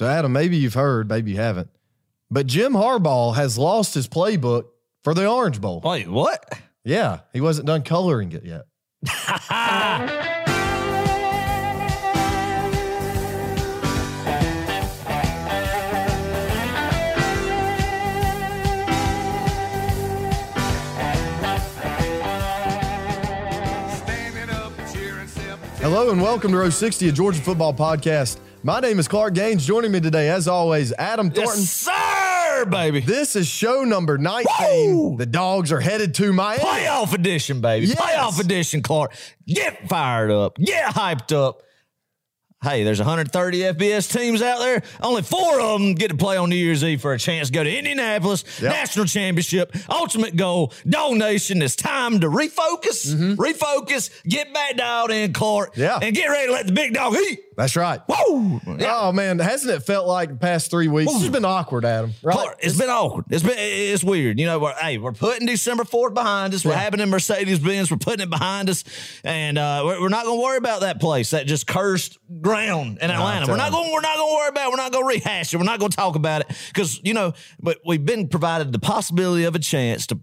So, Adam, maybe you've heard, maybe you haven't, but Jim Harbaugh has lost his playbook for the Orange Bowl. Wait, what? Yeah, he wasn't done coloring it yet. Hello and welcome to Row 60, a Georgia football podcast. My name is Clark Gaines. Joining me today, as always, Adam Thornton. Yes, sir, baby. This is show number 19. Woo! The dogs are headed to Miami. Playoff edition, baby. Yes. Playoff edition, Clark. Get fired up. Get hyped up. Hey, there's 130 FBS teams out there. Only four of them get to play on New Year's Eve for a chance to go to Indianapolis, Yep. national championship, ultimate goal, Dog Nation. It's time to refocus, refocus, get back dialed in, Clark, Mm-hmm. Yeah. and get ready to let the big dog eat. That's right. Whoa! Yeah. Oh man, hasn't it felt like the past three weeks? It's been awkward, Adam. Right? Clark, it's been awkward. It's been it's weird. You know, we're, hey, we're putting December 4th behind us. What Yeah. having in Mercedes Benz, we're putting it behind us. And uh, we're, we're not gonna worry about that place, that just cursed ground in Atlanta. We're not going we're not gonna worry about it. We're not gonna rehash it. We're not gonna talk about it. Because, you know, but we've been provided the possibility of a chance to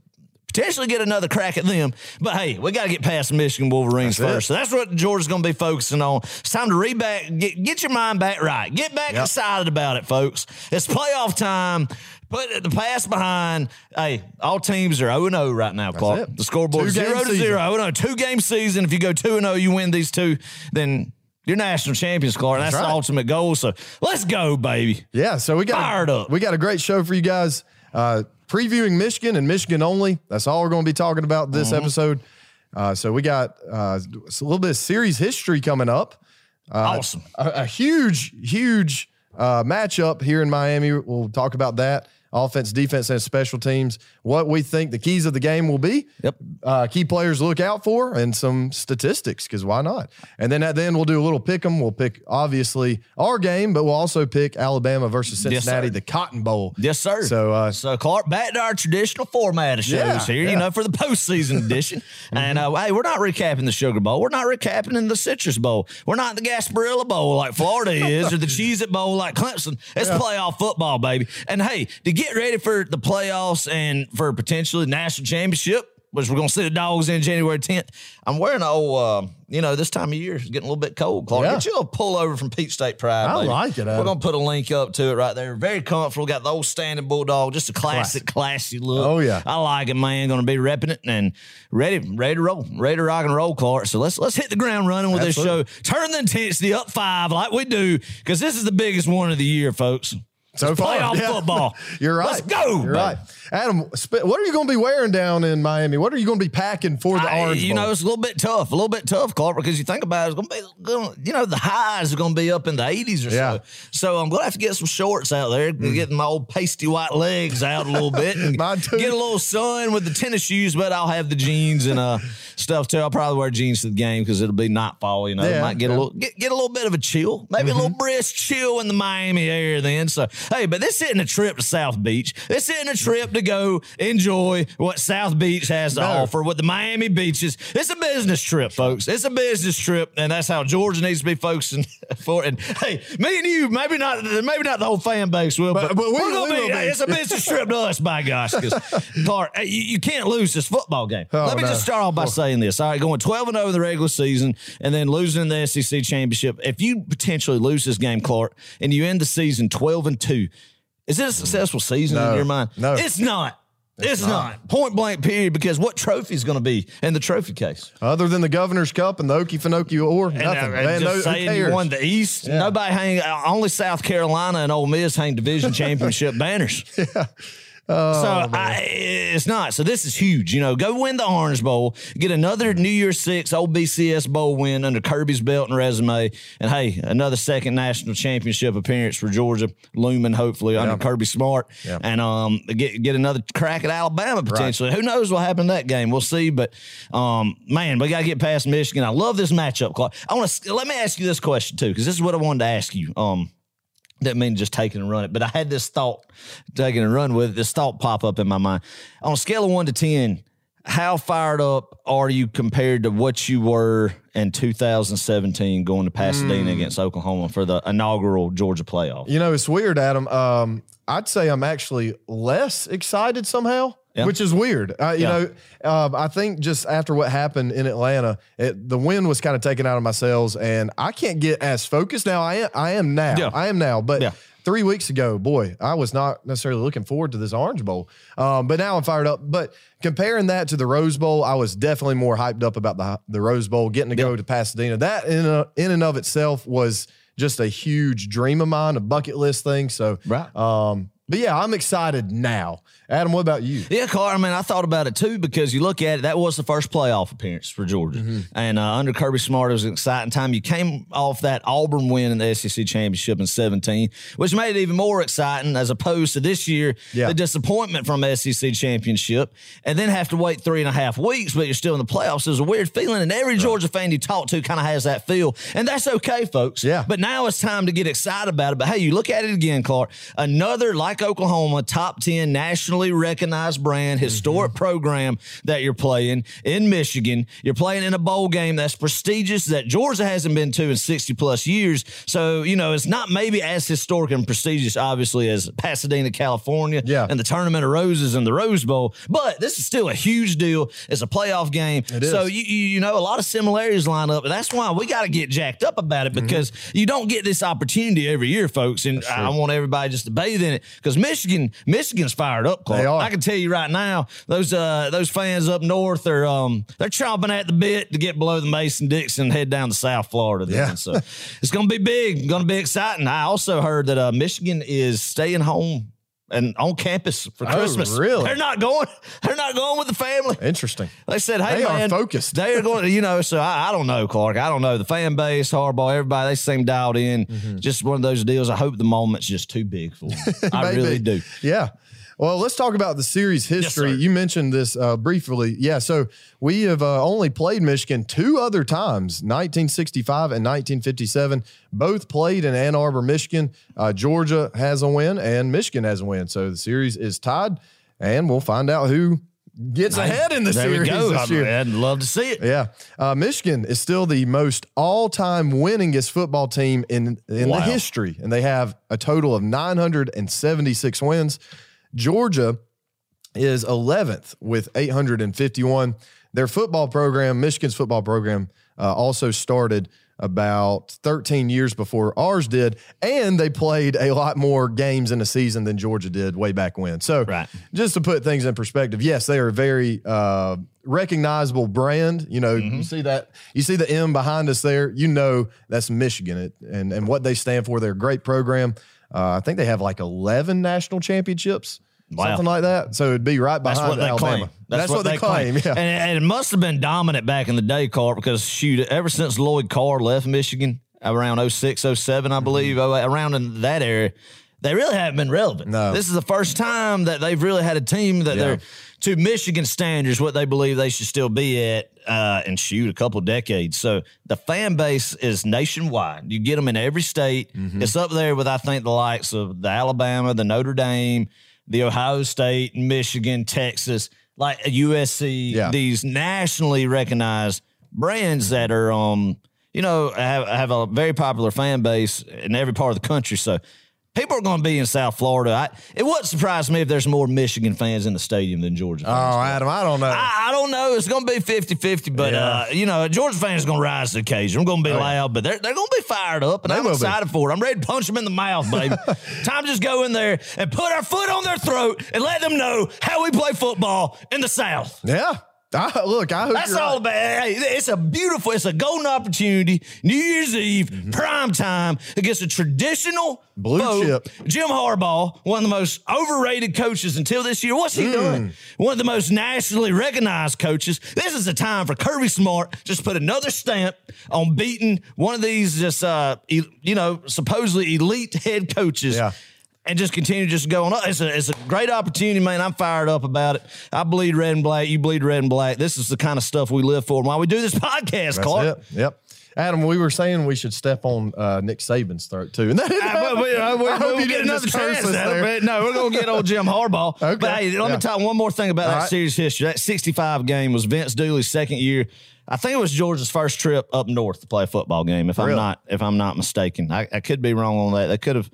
potentially get another crack at them. But hey, we got to get past the Michigan Wolverines That's it. first. So that's what Georgia's going to be focusing on. It's time to read back, get, get your mind back right. Get back Yep. excited about it, folks. It's playoff time. Put the past behind. Hey, all teams are 0 0 right now, Clark. it. The scoreboard Two-game 0 to season. 0. 0 Two game season. If you go 2 0, you win these two, then you're national champions, Clark. That's, That's the ultimate goal. So let's go, baby. Yeah, so we got Fired up. We got a great show for you guys. Uh, previewing Michigan and Michigan only. That's all we're going to be talking about this Mm-hmm. episode. Uh, so we got uh, a little bit of series history coming up. awesome. A, a huge, huge uh, matchup here in Miami. We'll talk about that. Offense, defense, and special teams. What we think the keys of the game will be. Yep. Uh, key players to look out for, and some statistics because why not? And then at the end we'll do a little pick 'em. We'll pick obviously our game, but we'll also pick Alabama versus Yes, Cincinnati, sir. the Cotton Bowl. Yes, sir. So, uh, so Clark, back to our traditional format of shows Yeah, here, yeah. Mm-hmm. you know, for the postseason edition. And uh, hey, we're not recapping the Sugar Bowl. We're not recapping in the Citrus Bowl. We're not the Gasparilla Bowl like Florida is, or the Cheez It Bowl like Clemson. It's playoff football, baby. And hey, to get ready for the playoffs and for potentially national championship. Which we're gonna see the dogs in January 10th. I'm wearing an old, uh, you know, this time of year it's getting a little bit cold. Clark, Yeah. get you a pullover from Peach State Pride. I baby. like it, We're gonna put a link up to it right there. Very comfortable. Got the old standing bulldog, just a classic, classy look. Oh, yeah. I like it, man. Gonna be repping it and ready, ready to roll, ready to rock and roll, Clark. So let's let's hit the ground running with Absolutely. this show. Turn the intensity up five like we do, because this is the biggest one of the year, folks. So far, playoff yeah. football. You're right. Let's go. You're right. Adam, what are you going to be wearing down in Miami? What are you going to be packing for the I- Orange you know, it's a little bit tough, a little bit tough, Clark, because you think about it, it's gonna be, gonna, you know, the highs are gonna be up in the 80s or Yeah. so. So I'm gonna have to get some shorts out there, get my old pasty white legs out a little bit, and get a little sun with the tennis shoes. But I'll have the jeans and uh stuff too. I'll probably wear jeans to the game because it'll be nightfall. You know, Yeah, might get yeah. Mm-hmm. a little get, get a little bit of a chill, maybe a little brisk chill in the Miami air. Then, so hey, but this isn't a trip to South Beach. This isn't a trip to go enjoy what South Beach has to No. offer what the Miami beaches. It's a business trip, folks. It's a business trip, and that's how Georgia needs to be focusing for. And hey, me and you, maybe not, maybe not the whole fan base will, but, But- but we- we're gonna be, be. It's a business trip to us, by gosh. Because Clark, you, you can't lose this football game. Oh, Let me no. just start off by saying this. All right, going twelve and over in the regular season, and then losing in the SEC championship. If you potentially lose this game, Clark, and you end the season twelve and two. Is it a successful season No. in your mind? No. It's not. It's, not. Point blank, period. Because what trophy is going to be in the trophy case? Other than the Governor's Cup and the Okie Okefenokee or nothing. And, uh, Man, just no, saying you won the East. Nobody hang. uh, Only South Carolina and Ole Miss hang division championship banners. Oh, so I, it's not. So this is huge. You know, go win the Orange Bowl, get another New Year's Six old BCS Bowl win under Kirby's belt and resume, and hey, another second national championship appearance for Georgia looming. Hopefully under Kirby Smart, and um get get another crack at Alabama potentially. Who knows what happened in that game? We'll see. But um man, we got to get past Michigan. I love this matchup. Clark. I want to let me ask you this question too, because this is what I wanted to ask you. Um. Didn't mean just take it and run it, but I had this thought, taking and run with it. This thought pop up in my mind. On a scale of one to ten, how fired up are you compared to what you were in 2017 going to Pasadena against Oklahoma for the inaugural Georgia playoff? You know, it's weird, Adam. Um, I'd say I'm actually less excited somehow, Yeah. which is weird. Uh, you Yeah. know, um, I think just after what happened in Atlanta, it, the wind was kind of taken out of my sails, and I can't get as focused now. I am, I am now. Yeah. I am now, but. Yeah. Three weeks ago, boy, I was not necessarily looking forward to this Orange Bowl, um, but now I'm fired up. But comparing that to the Rose Bowl, I was definitely more hyped up about the the Rose Bowl, getting to go to Pasadena. That in a, in and of itself was just a huge dream of mine, a bucket list thing. So, Right. Um, but yeah, I'm excited now. Adam, what about you? Yeah, Carl. I mean, I thought about it too because you look at it, that was the first playoff appearance for Georgia. Mm-hmm. And uh, under Kirby Smart, it was an exciting time. You came off that Auburn win in the SEC championship in 17, which made it even more exciting as opposed to this year, Yeah. the disappointment from SEC championship, and then have to wait three and a half weeks, but you're still in the playoffs. There's a weird feeling, and every Georgia fan you talk to kind of has that feel. And that's okay, folks. Yeah. But now it's time to get excited about it. But hey, you look at it again, Clark. Another, like Oklahoma, top 10 nationally recognized brand, historic program that you're playing in Michigan. You're playing in a bowl game that's prestigious that Georgia hasn't been to in 60 plus years. So, you know, it's not maybe as historic and prestigious, obviously, as Pasadena, California, Yeah. and the Tournament of Roses and the Rose Bowl. But this is still a huge deal. It's a playoff game. So, you, you know, a lot of similarities line up. And that's why we got to get jacked up about it Mm-hmm. because you don't get this opportunity every year, folks. And I want everybody just to bathe in it because Michigan, Michigan's fired up. Clark. They are. I can tell you right now, those uh, those fans up north are um they're chomping at the bit to get below the Mason Dixon and head down to South Florida. Then. Yeah. So it's gonna be big, gonna be exciting. I also heard that uh, Michigan is staying home. And on campus for Oh, Christmas. really? They're not going. They're not going with the family. Interesting. They said, "Hey, They are man, focused. They are going, to, you know." So I, I don't know, Clark. I don't know the fan base, Harbaugh, everybody. They seem dialed in. Mm-hmm. Just one of those deals. I hope the moment's just too big for them. I really do. Yeah. Well, let's talk about the series history. sir. you mentioned this uh, briefly. Yeah. So we have uh, only played Michigan two other times 1965 and 1957. Both played in Ann Arbor, Michigan. Uh, Georgia has a win and Michigan has a win. So the series is tied, and we'll find out who gets ahead in the there series we go. this I'd, year. I'd love to see it. Yeah. Uh, Michigan is still the most all time winningest football team in, in Wow. the history, and they have a total of 976 wins. Georgia is 11th with 851. Their football program, Michigan's football program, uh, also started about 13 years before ours did, and they played a lot more games in a season than Georgia did way back when. So, Right. just to put things in perspective, yes, they are a very uh, recognizable brand. You know, you see that you see the M behind us there. You know that's Michigan, it, and and what they stand for. They're a great program. Uh, I think they have like 11 national championships, Wow. something like that. So it'd be right That's behind what they Alabama. claim. That's, what, they claim. Yeah. And, and it must have been dominant back in the day, Carr, because shoot, ever since Lloyd Carr left Michigan around 06, 07, Mm-hmm. I believe, 08, around in that area, they really haven't been relevant. No. This is the first time that they've really had a team that Yeah. they're to Michigan standards, what they believe they should still be at, uh, and shoot, a couple decades. So the fan base is nationwide. You get them in every state. Mm-hmm. It's up there with, I think, the likes of the Alabama, the Notre Dame, the Ohio State, Michigan, Texas, like USC, Yeah. these nationally recognized brands that are, um, you know, have, have a very popular fan base in every part of the country. So people are going to be in South Florida. I, it wouldn't surprise me if there's more Michigan fans in the stadium than Georgia Oh. Adam, I don't know. I, I don't know. It's going to be 50 50, but, Yeah. uh, you know, Georgia fans are going to rise to the occasion. I'm going to be yeah. loud, but they're, they're going to be fired up, and I'm will be. excited for it. I'm ready to punch them in the mouth, baby. Time to just go in there and put our foot on their throat and let them know how we play football in the South. yeah. I, look, I hope That's you're all right. about. Hey, it's a beautiful, it's a golden opportunity. New Year's Eve, prime time against a traditional Mm-hmm. Blue chip. Jim Harbaugh, one of the most overrated coaches until this year. What's he Mm. doing? One of the most nationally recognized coaches. This is the time for Kirby Smart just put another stamp on beating one of these just uh you know supposedly elite head coaches. Yeah. And just continue just going up. It's a, it's a great opportunity, man. I'm fired up about it. I bleed red and black. You bleed red and black. This is the kind of stuff we live for. Why we do this podcast, That's Clark. it. Yep. Adam, we were saying we should step on uh, Nick Saban's throat too, and that didn't Uh, but we, uh, we, I hope we'll you get another chance us out of there. No, we're gonna get old Jim Harbaugh. Okay, But hey, let yeah. me talk one more thing about All that right. series history. That 65 game was Vince Dooley's second year. I think it was Georgia's first trip up north to play a football game. If I'm not, if I'm not mistaken, I, I could be wrong on that. They could have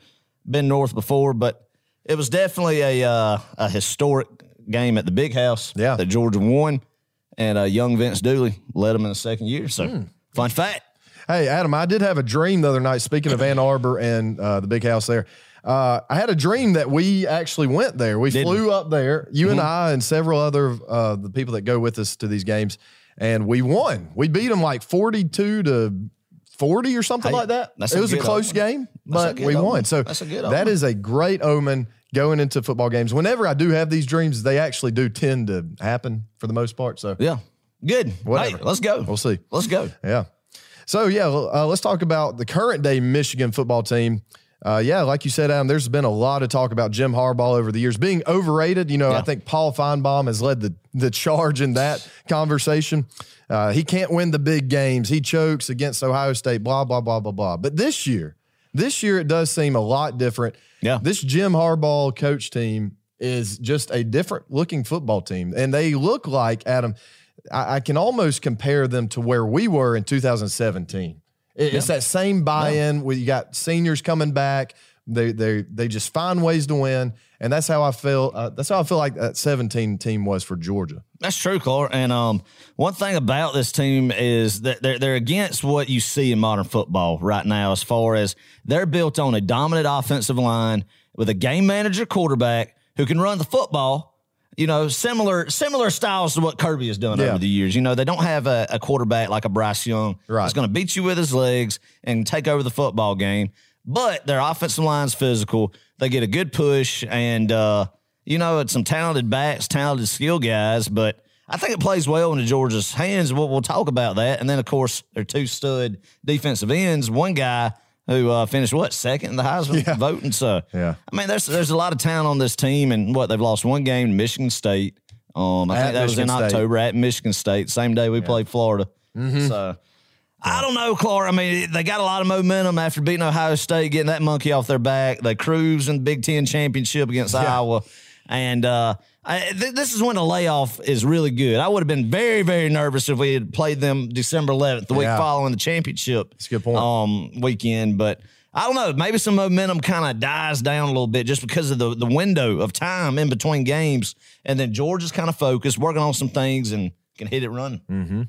been north before, but it was definitely a uh, a historic game at the Big House. Yeah. that Georgia won, and uh, young Vince Dooley led them in the second year. So, Hmm. fun fact. Hey, Adam, I did have a dream the other night. Speaking of Ann Arbor and uh, the big house there, uh, I had a dream that we actually went there. We Did flew up there, you and I, and several other uh, the people that go with us to these games, and we won. We beat them like forty-two to forty or something Hey, like that. It was a close omen. game, but we omen. won. So That's a good that omen. is a great omen going into football games. Whenever I do have these dreams, they actually do tend to happen for the most part. So Yeah, good. Whatever. Hey, let's go. we'll see. Let's go. Yeah. So yeah, uh, let's talk about the current day Michigan football team. Uh, yeah, like you said, Adam, there's been a lot of talk about Jim Harbaugh over the years being overrated. You know, I think Paul Finebaum has led the the charge in that conversation. Uh, he can't win the big games. He chokes against Ohio State. Blah blah blah blah blah. But this year, this year it does seem a lot different. Yeah. This Jim Harbaugh coach team is just a different looking football team, and they look like Adam. I, I can almost compare them to where we were in 2017. It- It's that same buy-in where you got seniors coming back. They they they just find ways to win, and that's how I feel. Uh, that's how I feel like that 17 team was for Georgia. That's true, Clark. And um, one thing about this team is that they're, they're against what you see in modern football right now, as far as they're built on a dominant offensive line with a game manager quarterback who can run the football. You know, similar similar styles to what Kirby has done Yeah. over the years. You know, they don't have a, a quarterback like a Bryce Young Right. that's going to beat you with his legs and take over the football game. But their offensive line's physical. They get a good push, and uh, you know, it's some talented backs, talented skill guys. But I think it plays well into Georgia's hands. We'll, we'll talk about that. And then, of course, their two stud defensive ends. One guy who uh, finished what second in the Heisman Yeah. voting. So Yeah. I mean, there's there's a lot of talent on this team, and what they've lost one game to Michigan State. Um, I At think that was in Michigan State. October at Michigan State, same day we played Florida. Mm-hmm. So I don't know, Clark. I mean, they got a lot of momentum after beating Ohio State, getting that monkey off their back. They cruise in the Big Ten championship against Iowa, and uh, I, th- this is when a layoff is really good. I would have been very, very nervous if we had played them December 11th, the week Yeah. following the championship. That's a good point. Um, weekend, but. I don't know. Maybe some momentum kind of dies down a little bit just because of the, the window of time in between games. And then Georgia's kind of focused, working on some things and can hit it running.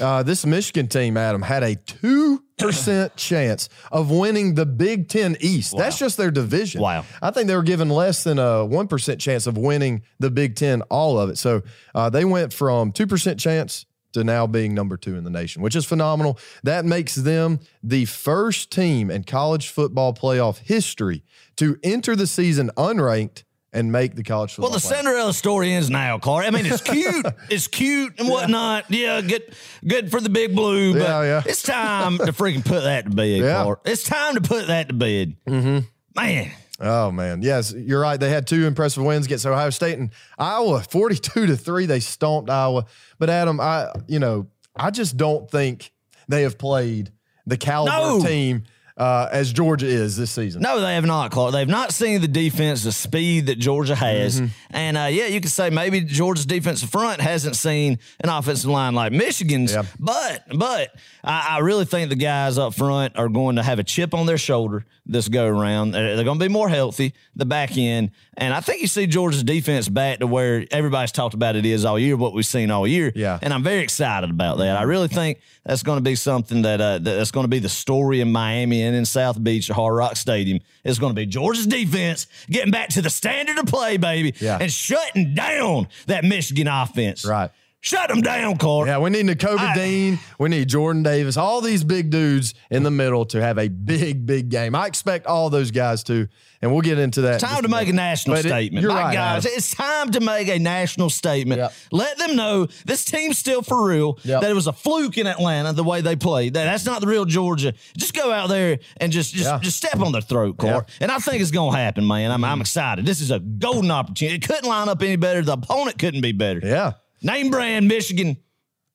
Uh, this Michigan team, Adam, had a two percent chance of winning the Big Ten East. That's just their division. Wow. I think they were given less than a one percent chance of winning the Big Ten, all of it. So uh, they went from two percent chance to now being number two in the nation, which is phenomenal. That makes them the first team in college football playoff history to enter the season unranked and make the college football. Well, the playoff. Cinderella story ends now, Clark. I mean, it's cute. it's cute and whatnot. Yeah, good good for the big blue. But Yeah, yeah. it's time to freaking put that to bed, Yeah. Clark. It's time to put that to bed. Mm-hmm. Man. Oh man, yes, you're right. They had two impressive wins against Ohio State and Iowa, 42 to 3. They stomped Iowa. But Adam, I you know, I just don't think they have played the caliber No. team uh, as Georgia is this season. No, they have not, Clark. They've not seen the defense, the speed that Georgia has. Mm-hmm. And uh, yeah, you could say maybe Georgia's defensive front hasn't seen an offensive line like Michigan's. Yeah. But but I, I really think the guys up front are going to have a chip on their shoulder this go around. They're, they're going to be more healthy, the back end. And I think you see Georgia's defense back to where everybody's talked about it is all year, what we've seen all year. Yeah. And I'm very excited about that. I really think that's going to be something that, uh, that- that's going to be the story in Miami and in South Beach at Hard Rock Stadium. It's going to be Georgia's defense getting back to the standard of play, baby, Yeah. and shutting down that Michigan offense. Right. Shut them down, Clark. Yeah, we need Nakobe I- Dean. We need Jordan Davis. All these big dudes in the middle to have a big, big game. I expect all those guys to, and we'll get into that. Time to make a national But it- statement. you're My right, guys, Adam. it's time to make a national statement. Yep. Let them know this team's still for real. Yep. That it was a fluke in Atlanta the way they played. That that's not the real Georgia. Just go out there and just just, Yeah. just step on their throat, Clark. And I think it's gonna happen, man. I'm I'm mm-hmm. excited. This is a golden opportunity. It couldn't line up any better. The opponent couldn't be better. Yeah. Name brand Michigan.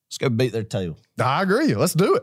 Let's go beat their tail. I agree. Let's do it.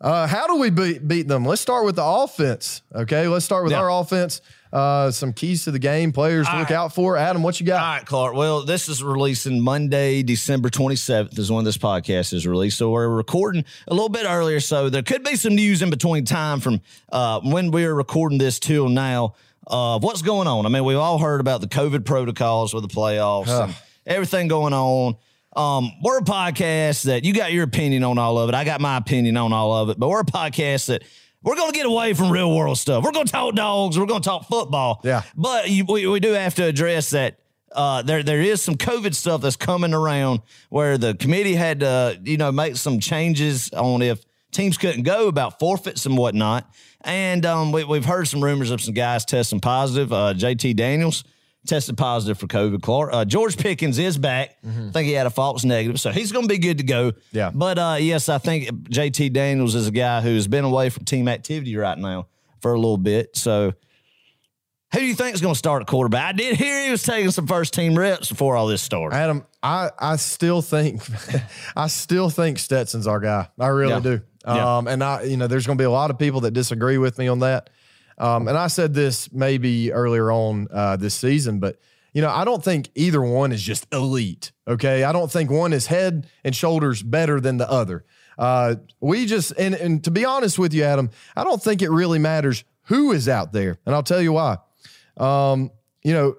Uh, how do we beat, beat them? Let's start with the offense. Okay, let's start with Yeah. our offense. Uh, some keys to the game, players to look right. out for. Adam, what you got? All right, Clark. Well, this is releasing Monday, December 27th is when this podcast is released. So we're recording a little bit earlier. So there could be some news in between time from uh, when we are recording this till now of what's going on. I mean, we've all heard about the COVID protocols with the playoffs and everything going on. Um, we're a podcast that you got your opinion on all of it. I got my opinion on all of it, but we're a podcast that we're going to get away from real world stuff. We're going to talk dogs. We're going to talk football. Yeah. But you, we, we do have to address that uh, there there is some COVID stuff that's coming around where the committee had to you know make some changes on if teams couldn't go about forfeits and whatnot. And um, we, we've heard some rumors of some guys testing positive. Uh, JT Daniels tested positive for COVID. Clark uh, George Pickens is back. I think he had a false negative, so he's going to be good to go. Yeah. But uh, yes, I think JT Daniels is a guy who's been away from team activity right now for a little bit. So. Who do you think is going to start at quarterback? I did hear he was taking some first team reps before all this started. Adam, I, I still think I still think Stetson's our guy. I really Yeah. do. Yeah. Um, and I, you know, there's going to be a lot of people that disagree with me on that. Um, and I said this maybe earlier on uh, this season, but you know, I don't think either one is just elite. Okay, I don't think one is head and shoulders better than the other. Uh, we just and and to be honest with you, Adam, I don't think it really matters who is out there, and I'll tell you why. Um, you know,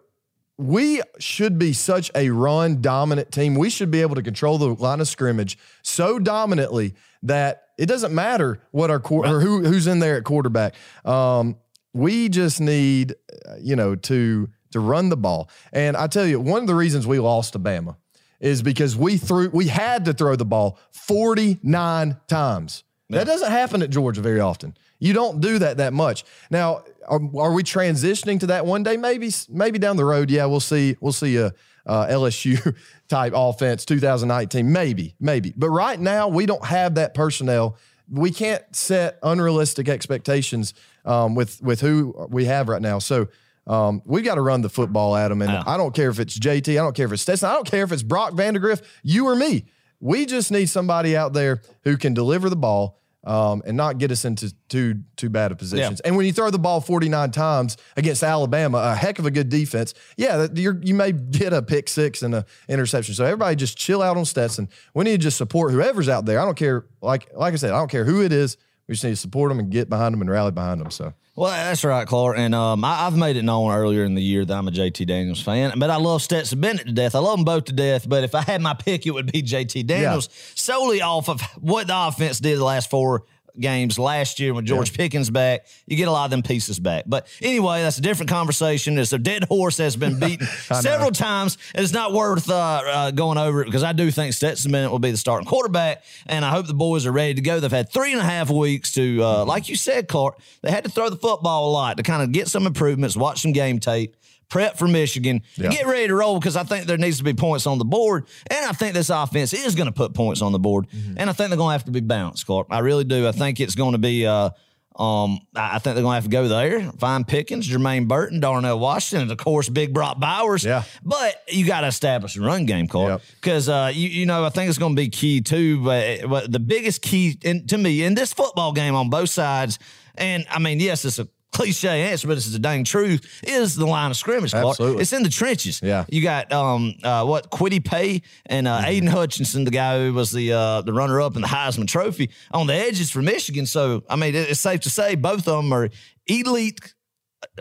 we should be such a run dominant team. We should be able to control the line of scrimmage so dominantly that it doesn't matter what our quar- or who who's in there at quarterback. Um, we just need, uh, you know, to to run the ball. And I tell you, one of the reasons we lost to Bama is because we threw we had to throw the ball 49 times. That doesn't happen at Georgia very often. You don't do that that much. Now, are, are we transitioning to that one day? Maybe, maybe down the road. Yeah, we'll see. We'll see a uh, LSU type offense 2019. Maybe, maybe. But right now, we don't have that personnel. We can't set unrealistic expectations um, with with who we have right now. So. Um, we got to run the football them, and Yeah. I don't care if it's JT, I don't care if it's Stetson, I don't care if it's Brock Vandagriff, you or me. We just need somebody out there who can deliver the ball um, and not get us into too too bad of positions. And when you throw the ball 49 times against Alabama, a heck of a good defense, yeah, you're, you may get a pick six and a interception. So everybody just chill out on Stetson. We need to just support whoever's out there. I don't care, like like I said, I don't care who it is. We just need to support them and get behind them and rally behind them. So Well, that's right, Clark. And um, I, I've made it known earlier in the year that I'm a JT Daniels fan, but I love Stetson Bennett to death. I love them both to death. But if I had my pick, it would be JT Daniels solely off of what the offense did the last four games last year with George Pickens back. You get a lot of them pieces back. But anyway, that's a different conversation. It's a dead horse that's been beaten several times. and It's not worth uh, uh, going over it because I do think Stetson Bennett will be the starting quarterback, and I hope the boys are ready to go. They've had three and a half weeks to, uh, like you said, Clark, they had to throw the football a lot to kind of get some improvements, watch some game tape. Prep for Michigan get ready to roll because I think there needs to be points on the board. And I think this offense is going to put points on the board. And I think they're going to have to be balanced, Clark. I really do. I think it's going to be, uh, um, I think they're going to have to go there. Find Pickens, Jermaine Burton, Darnell Washington, and of course, Big Brock Bowers. Yeah. But you got to establish a run game, Clark. Yep. Because, uh, you, you know, I think it's going to be key too. But, but the biggest key in, to me in this football game on both sides, and I mean, yes, it's a cliche answer, but it's the dang truth, is the line of scrimmage, Clark. Absolutely. It's in the trenches. Yeah. You got um uh what Quiddy Pay and uh Aidan Hutchinson, the guy who was the uh the runner up in the Heisman Trophy on the edges for Michigan. So I mean it's safe to say both of them are elite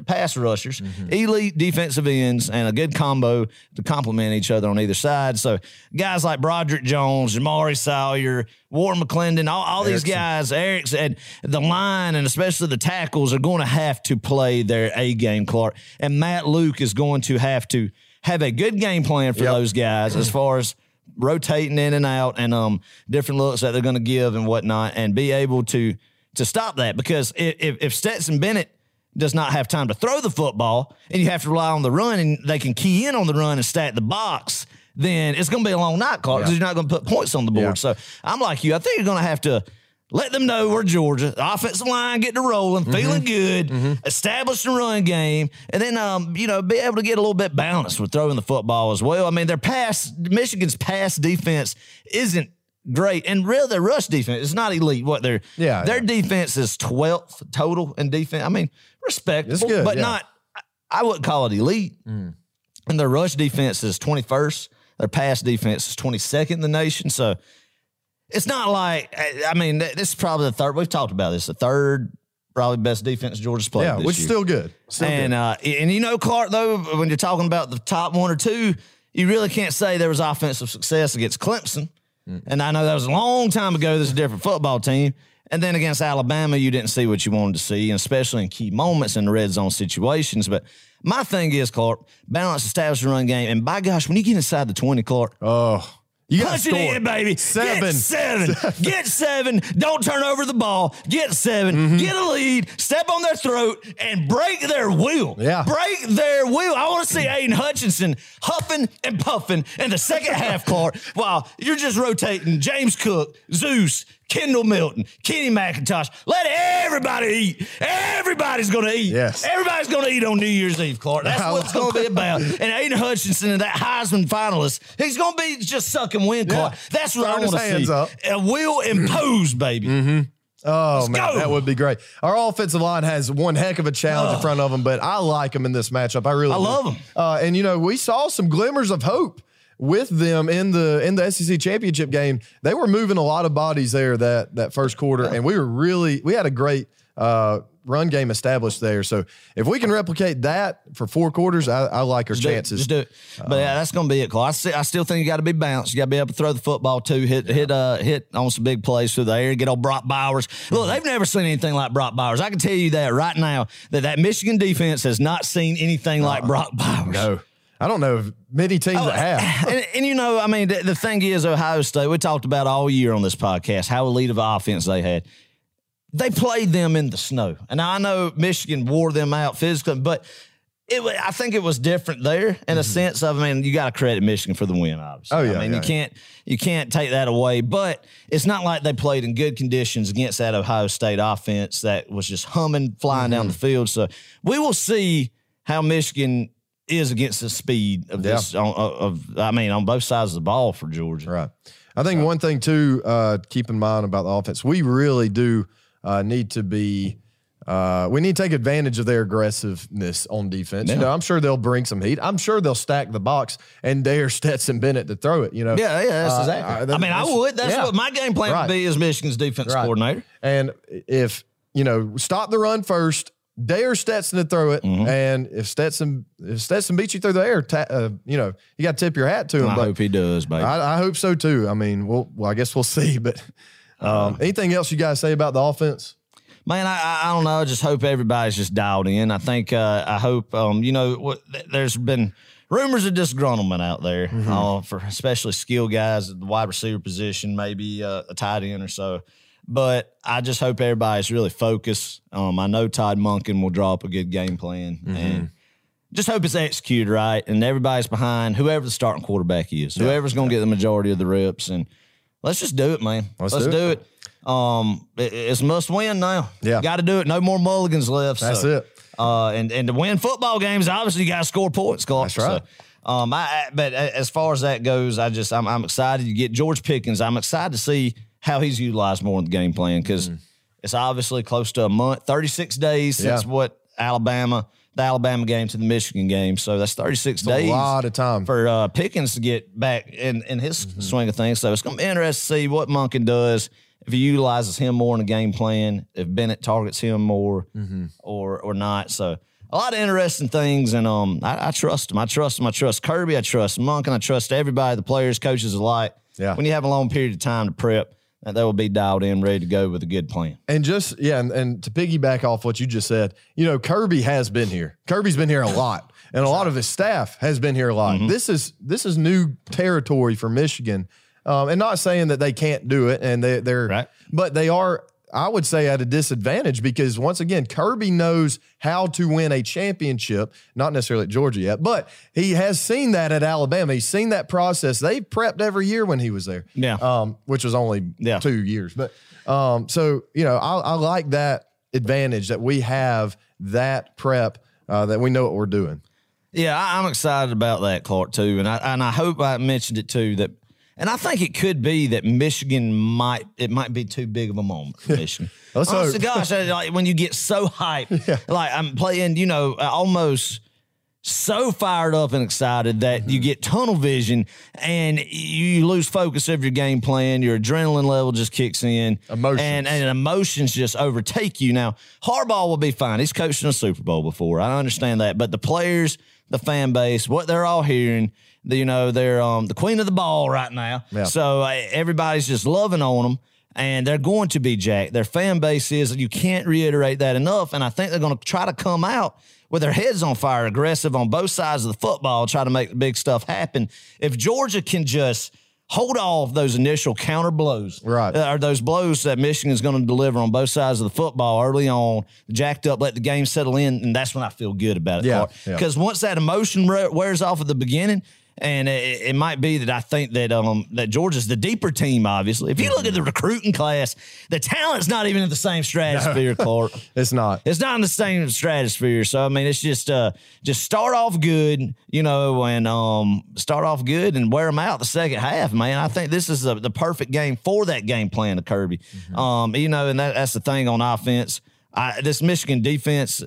pass rushers, elite defensive ends, and a good combo to complement each other on either side. So guys like Broderick Jones, Jamaree Salyer, Warren McClendon, all, all these guys, Eric's and the line and especially the tackles are going to have to play their A game, Clark. And Matt Luke is going to have to have a good game plan for Yep. those guys as far as rotating in and out and um different looks that they're going to give and whatnot and be able to to stop that because if if Stetson Bennett does not have time to throw the football and you have to rely on the run and they can key in on the run and stack the box then it's going to be a long night Clark because you're not going to put points on the board Yeah. so I'm like you I think you're going to have to let them know we're Georgia. The offensive line getting to rolling, Mm-hmm. feeling good, establish the run game, and then um, you know, be able to get a little bit balanced with throwing the football as well. I mean, their pass Michigan's pass defense isn't great. And really, their rush defense is not elite. What their Yeah, their yeah. defense is twelfth total in defense. I mean, respectable, good, but yeah. not. I wouldn't call it elite. Mm. And their rush defense is twenty first. Their pass defense is twenty second in the nation. So it's not like I mean, this is probably the third. We've talked about this. The third probably best defense Georgia's played. Yeah, which is still good. Still And good. uh, and you know, Clark, though, when you're talking about the top one or two, you really can't say there was offensive success against Clemson. Mm. And I know that was a long time ago. This is a different football team. And then against Alabama, you didn't see what you wanted to see, and especially in key moments in the red zone situations. But my thing is, Clark, balance, establish the run game. And by gosh, when you get inside the 20, Clark, oh, you got Punch to it score. in, baby. Seven. Get seven. Get seven. Don't turn over the ball. Get 7 Mm-hmm. Get a lead. Step on their throat and break their will. Yeah. Break their will. I want to see Aidan Hutchinson huffing and puffing in the second half, Clark, while you're just rotating James Cook, Zeus, Kendall Milton, Kenny McIntosh. Let everybody eat. Everybody's going to eat. Yes. Everybody's going to eat on New Year's Eve, Clark. That's what it's going to be about. And Aidan Hutchinson and that Heisman finalist, he's going to be just sucking wind, Clark. Yeah. That's what Throwing I want to see. up. A will impose, baby. Mm-hmm. Oh man, go. that would be great. Our offensive line has one heck of a challenge in front of them, but I like them in this matchup. I really, I do. love 'em. Uh, and you know, we saw some glimmers of hope with them in the in the SEC championship game. They were moving a lot of bodies there that that first quarter, and we were really we had a great uh, run game established there. So if we can replicate that for four quarters, I, I like our Just do chances. Just do it. But yeah, that's going to be it, Clark. I, see, I still think you got to be balanced. You got to be able to throw the football too. Hit hit uh hit on some big plays through the air. Get on Brock Bowers. Look, they've never seen anything like Brock Bowers. I can tell you that right now. That that Michigan defense has not seen anything like Brock Bowers. no, I don't know of many teams Oh, that have. and, and you know, I mean, the, the thing is, Ohio State, we talked about all year on this podcast how elite of offense they had. They played them in the snow. And I know Michigan wore them out physically, but it, I think it was different there in a sense of, I mean, you got to credit Michigan for the win, obviously. Mm-hmm. Oh, yeah, I mean, yeah, you yeah. can't you can't take that away. But it's not like they played in good conditions against that Ohio State offense that was just humming, flying down the Mm-hmm. field. So we will see how Michigan is against the speed of Yeah. this. On, of I mean, on both sides of the ball for Georgia. Right. I think one thing too, uh, keep in mind about the offense, we really do uh, need to be. Uh, we need to take advantage of their aggressiveness on defense. You know, I'm sure they'll bring some heat. I'm sure they'll stack the box and dare Stetson Bennett to throw it. You know, Yeah, yeah, that's Uh, exactly. uh, that- I mean, I would. That's yeah. what my game plan Right. would be as Michigan's defense Right. coordinator. And if you know, stop the run first, dare Stetson to throw it, Mm-hmm. and if Stetson if Stetson beats you through the air, ta- uh, you know, you got to tip your hat to him. I hope he does, baby. I, I hope so too. I mean, we'll, well, I guess we'll see. But um, anything else you guys say about the offense? Man, I, I- don't know. I just hope everybody's just dialed in. I think uh, I hope um, you know what. th- There's been rumors of disgruntlement out there Mm-hmm. uh, for especially skill guys at the wide receiver position, maybe uh, a tight end or so. But I just hope everybody's really focused. Um, I know Todd Monken will draw up a good game plan Mm-hmm. and. Just hope it's executed right, and everybody's behind whoever the starting quarterback is. Whoever's going to get the majority of the reps, and let's just do it, man. Let's Let's, do do, it. it. Um, it- it's must win now. Yeah. got to do it. No more mulligans left. That's so, it. Uh, and and to win football games, obviously you got to score points. Clark. That's right. So, um, I but as far as that goes, I just I'm, I'm excited to get George Pickens. I'm excited to see how he's utilized more in the game plan because it's obviously close to a month, 36 days since Mm-hmm. Yeah. what Alabama, the Alabama game to the Michigan game. So that's 36 A days A lot of time. for uh, Pickens to get back in, in his Mm-hmm. swing of things. So it's going to be interesting to see what Monken does if he utilizes him more in the game plan, if Bennett targets him more Mm-hmm. or or not. So a lot of interesting things, and um, I, I trust him. I trust him. I trust Kirby. I trust Monk, and I trust everybody, the players, coaches alike. Yeah. When you have a long period of time to prep, that they will be dialed in, ready to go with a good plan. And just yeah, and, and to piggyback off what you just said, you know, Kirby has been here. Kirby's been here a lot, and a lot of his staff has been here a Mm-hmm. lot. This is this is new territory for Michigan, um, and not saying that they can't do it, and they, they're Right. but they are. I would say at a disadvantage because once again, Kirby knows how to win a championship. Not necessarily at Georgia yet, but he has seen that at Alabama. He's seen that process. They've prepped every year when he was there. Yeah. um, which was only Yeah. two years, but um, so you know, I, I like that advantage that we have that prep uh, that we know what we're doing. Yeah, I, I'm excited about that, Clark, too. And I and I hope I mentioned it too that And I think it could be that Michigan might it might be too big of a moment for Michigan. Honest hope. to gosh, like when you get so hyped, like I'm playing, you know, almost so fired up and excited that Mm-hmm. you get tunnel vision and you lose focus of your game plan. Your adrenaline level just kicks in. Emotions. And, and emotions just overtake you. Now, Harbaugh will be fine. He's coached in a Super Bowl before. I understand that. But the players, the fan base, what they're all hearing, the, you know, they're um, the queen of the ball right now. Yeah. So uh, everybody's just loving on them. And they're going to be jacked. Their fan base is, you can't reiterate that enough. And I think they're going to try to come out with their heads on fire, aggressive on both sides of the football, try to make the big stuff happen. If Georgia can just hold off those initial counter blows, Right. uh, or those blows that Michigan's going to deliver on both sides of the football early on, jacked up, let the game settle in, and that's when I feel good about it. Yeah, yeah. Because once that emotion wears off at the beginning, and it, it might be that I think that um that Georgia's the deeper team. Obviously, if you look at the recruiting class, the talent's not even in the same stratosphere, Clark. It's not. It's not in the same stratosphere. So I mean, it's just uh just start off good, you know, and um start off good and wear them out the second half, man. I think this is a, the perfect game for that game plan of Kirby. Um, you know, and that, that's the thing on offense. I, this Michigan defense.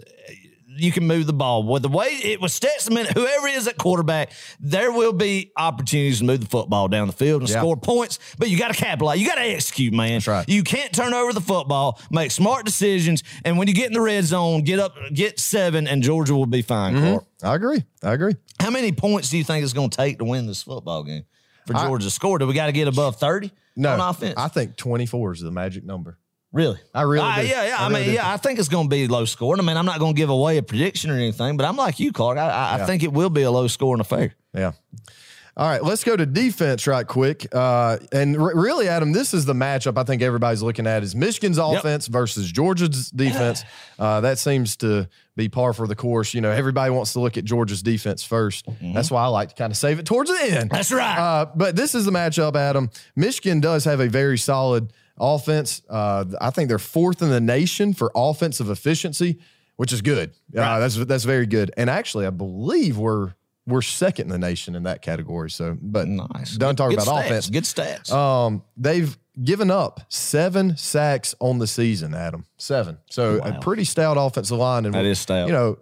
You can move the ball. With the way it was Stetson, whoever is at quarterback, there will be opportunities to move the football down the field and Yeah. score points. But you got to capitalize. You got to execute, man. That's right. You can't turn over the football, make smart decisions, and when you get in the red zone, get up, get seven, and Georgia will be fine. Mm-hmm. I agree. I agree. How many points do you think it's going to take to win this football game for Georgia to score? Do we got to get above thirty No, on offense? I think 24 is the magic number. Really? I really do. yeah, yeah. I I, really mean, do. yeah. I think it's going to be low scoring. I mean, I'm not going to give away a prediction or anything, but I'm like you, Clark. I, I, I think it will be a low scoring affair. Yeah. All right, let's go to defense right quick. Uh, and r- really, Adam, this is the matchup I think everybody's looking at is Michigan's offense versus Georgia's defense. Uh, that seems to be par for the course. You know, everybody wants to look at Georgia's defense 1st That's why I like to kind of save it towards the end. That's right. Uh, but this is the matchup, Adam. Michigan does have a very solid offense. Uh, I think they're fourth in the nation for offensive efficiency, which is good. Uh, that's that's very good. And actually, I believe we're we're second in the nation in that category. So, but Nice. don't talk Good about stats. offense. Good stats. Um, they've given up seven sacks on the season, Adam. Seven. So a pretty stout offensive line. And That is stout. You know,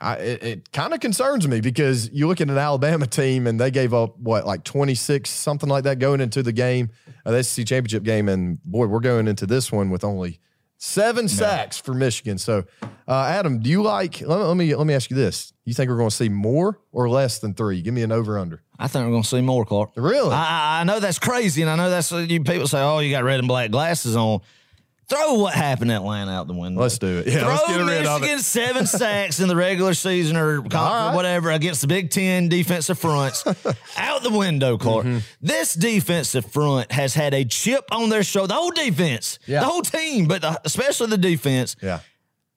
I, it, it kind of concerns me because you look at an Alabama team and they gave up what like 26 something like that going into the game, uh, the SEC championship game, and boy, we're going into this one with only seven sacks for Michigan. So, uh, Adam, do you like? Let me, let me let me ask you this: You think we're going to see more or less than three? Give me an over under. I think we're going to see more, Clark. Really? I, I- I know that's crazy, and I know that's you people say, "Oh, you got red and black glasses on." Throw what happened in Atlanta out the window. Let's do it. Yeah, Throw let's get rid of it. Michigan seven sacks in the regular season or, right. whatever against the Big Ten defensive fronts out the window, Clark. Mm-hmm. This defensive front has had a chip on their shoulder. The whole defense, Yeah. the whole team, but the, especially the defense Yeah.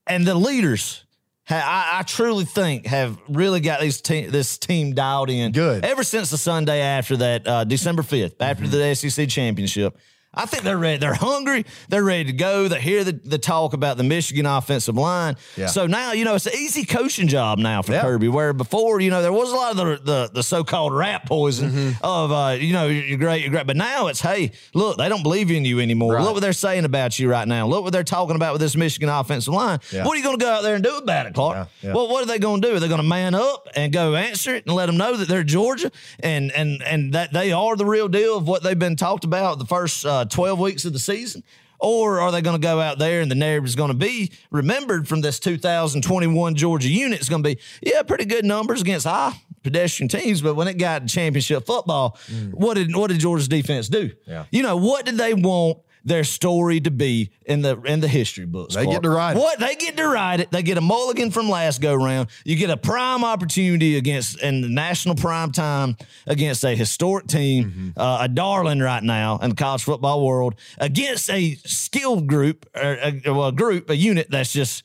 and the leaders. I, I truly think have really got these te- this team dialed in. Good. Ever since the Sunday after that, uh, December fifth, after the SEC championship, I think they're ready. They're hungry. They're ready to go. They hear the, the talk about the Michigan offensive line. Yeah. So now you know it's an easy coaching job now for Yeah. Kirby. Where before you know there was a lot of the the, the so called rat poison Mm-hmm. of uh, you know you're great, you're great. But now it's hey, look, they don't believe in you anymore. Right. Look what they're saying about you right now. Look what they're talking about with this Michigan offensive line. Yeah. What are you going to go out there and do about it, Clark? Yeah. Well, what are they going to do? Are they going to man up and go answer it and let them know that they're Georgia and and and that they are the real deal of what they've been talked about the first uh, twelve weeks of the season? Or are they going to go out there and the narrative is going to be remembered from this 2021 Georgia unit? It's going to be, yeah, pretty good numbers against high pedestrian teams, but when it got to championship football, what did what did Georgia's defense do? Mm. Yeah. You know, what did they want their story to be in the in the history books? They get to write it. What they get to ride it. They get a mulligan from last go round. You get a prime opportunity against in the national prime time against a historic team, Mm-hmm. uh, a darling right now in the college football world, against a skilled group or a, well, a group, a unit that's just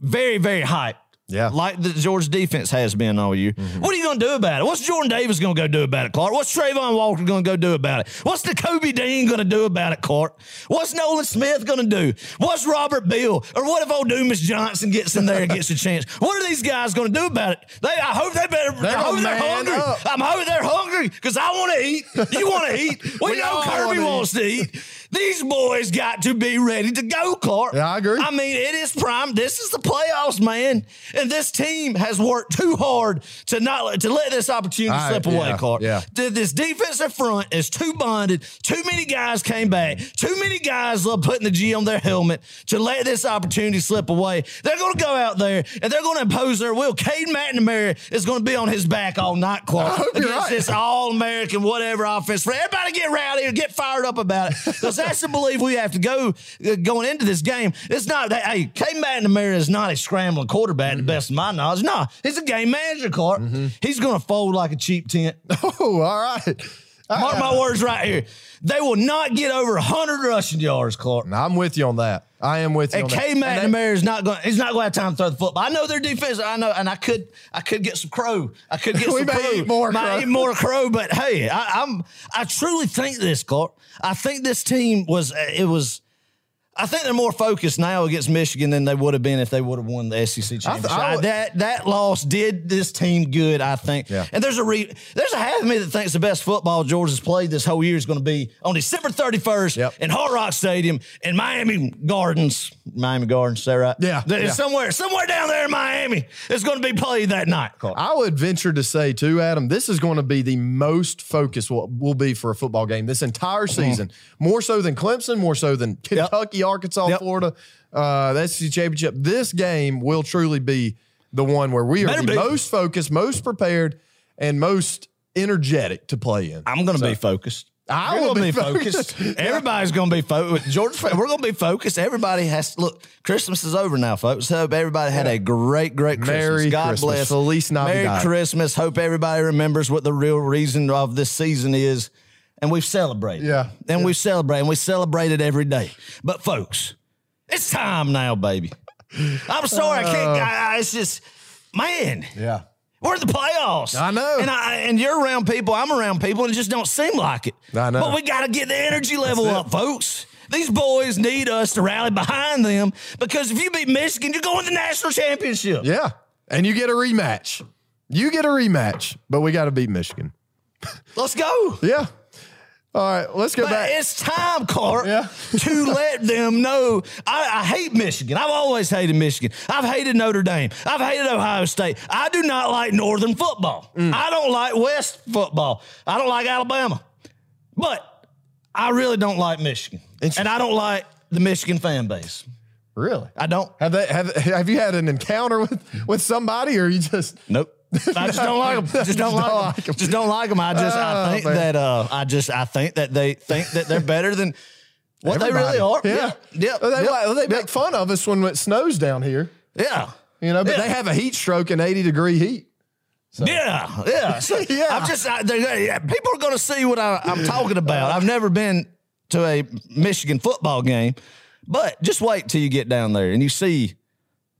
very very hyped. Yeah. Like the Georgia defense has been all year. What are you going to do about it? What's Jordan Davis going to go do about it, Clark? What's Travon Walker going to go do about it? What's Nakobe Dean going to do about it, Clark? What's Nolan Smith going to do? What's Robert Beal? Or what if old Dumas Johnson gets in there and gets a chance? What are these guys going to do about it? They, I hope they better. They're I hope they're hungry. up. I'm hoping they're hungry because I want to eat. You want to eat. We, We know Kirby wants to eat. These boys got to be ready to go, Clark. Yeah, I agree. I mean, it is prime. This is the playoffs, man. And this team has worked too hard to not to let this opportunity I- slip away, yeah, Clark. yeah. This defensive front is too bonded. Too many guys came back. Too many guys love putting the G on their helmet to let this opportunity slip away. They're going to go out there and they're going to impose their will. Cade McNamara is going to be on his back all night, Clark. I hope you're against right. this all American whatever offense. For everybody get rowdy and get fired up about it because that's the belief we have to go uh, going into this game. It's not that hey, Cade McNamara is not a scrambling quarterback. Mm-hmm. To the best of my knowledge, no, he's a game manager, Clark. He's going to fold like a cheap tent. Oh, all right. Mark my words right here. They will not get over 100 rushing yards, Clark. Now, I'm with you on that. I am with you And K that. And that- McNamara is not going. He's not going to have time to throw the football. I know their defense. I know, and I could. I could get some crow. I could get We some may crow. eat more Might crow. eat more crow. But hey, I, I'm. I truly think this, Clark. I think this team was. uh, It was. I think they're more focused now against Michigan than they would have been if they would have won the SEC championship. I would- that that loss did this team good, I think. Yeah. And there's a re, there's a half of me that thinks the best football Georgia's played this whole year is going to be on December 31st Yep. in Hard Rock Stadium in Miami Gardens. Miami Gardens, is that right? Yeah, There- yeah. Somewhere, somewhere down there in Miami, it's going to be played that night. I would venture to say too, Adam, this is going to be the most focused will, will be for a football game this entire season. Mm-hmm. More so than Clemson, more so than Kentucky, Arkansas, Yep. Florida. Uh, the championship. This game will truly be the one where we are Better the be. most focused, most prepared, and most energetic to play in. I'm going to be focused. I will gonna be focused. focused. Everybody's going to be focused. Georgia, we're going to be focused. Everybody has to look. Christmas is over now, folks. Hope everybody had a great, great Christmas. Merry God Christmas. bless. Feliz Merry Christmas. Hope everybody remembers what the real reason of this season is, and we've celebrated. Yeah. and we celebrate, and we celebrate it every day. But folks, it's time now, baby. I'm sorry, I can't. Uh. I, I, it's just, man. yeah. We're in the playoffs. I know. And I and you're around people, I'm around people, and it just don't seem like it. I know. But we got to get the energy level it. up, folks. These boys need us to rally behind them because if you beat Michigan, you're going to the national championship. Yeah. And you get a rematch. You get a rematch, but we got to beat Michigan. Let's go. Yeah. All right, let's go But back. it's time, Clark, Yeah. to let them know. I, I hate Michigan. I've always hated Michigan. I've hated Notre Dame. I've hated Ohio State. I do not like Northern football. Mm. I don't like West football. I don't like Alabama. But I really don't like Michigan. And I don't like the Michigan fan base. Really? I don't. Have they have have you had an encounter with with somebody or you just Nope. I just don't like them. Just don't, like, them. Just don't like them. I just Oh, I think man. that uh I just I think that they think that they're better than what they really are. Yeah. Yeah. Well, they, like- they make fun of us when it snows down here. Yeah. You know, but Yeah. they have a heat stroke in 80 degree heat. Yeah, yeah. So, Yeah. I'm just I, they're- yeah, people are going to see what I, I'm talking about. I've never been to a Michigan football game, but just wait till you get down there and you see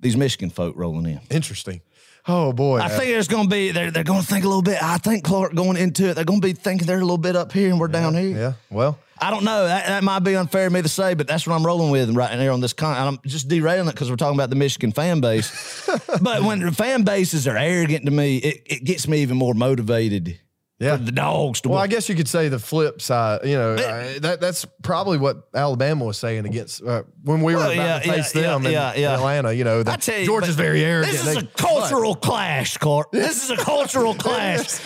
these Michigan folk rolling in. Interesting. Oh boy. I think there's going to be they're they're going to think a little bit. I think Clark going into it, they're going to be thinking they're a little bit up here and we're down here. yeah. Well, I don't know. That, that might be unfair of me to say, but that's what I'm rolling with right here on this con. I'm just derailing it because we're talking about the Michigan fan base. but when the fan bases are arrogant to me, it, it gets me even more motivated yeah. the dogs to Well, win. I guess you could say the flip side. You know, uh, that that's probably what Alabama was saying against uh, when we were Well, about yeah, to face yeah, them in, yeah, yeah. in Atlanta. You know, tell you, Georgia's but very arrogant. This is They- a cultural clash, Clark. This is a cultural clash.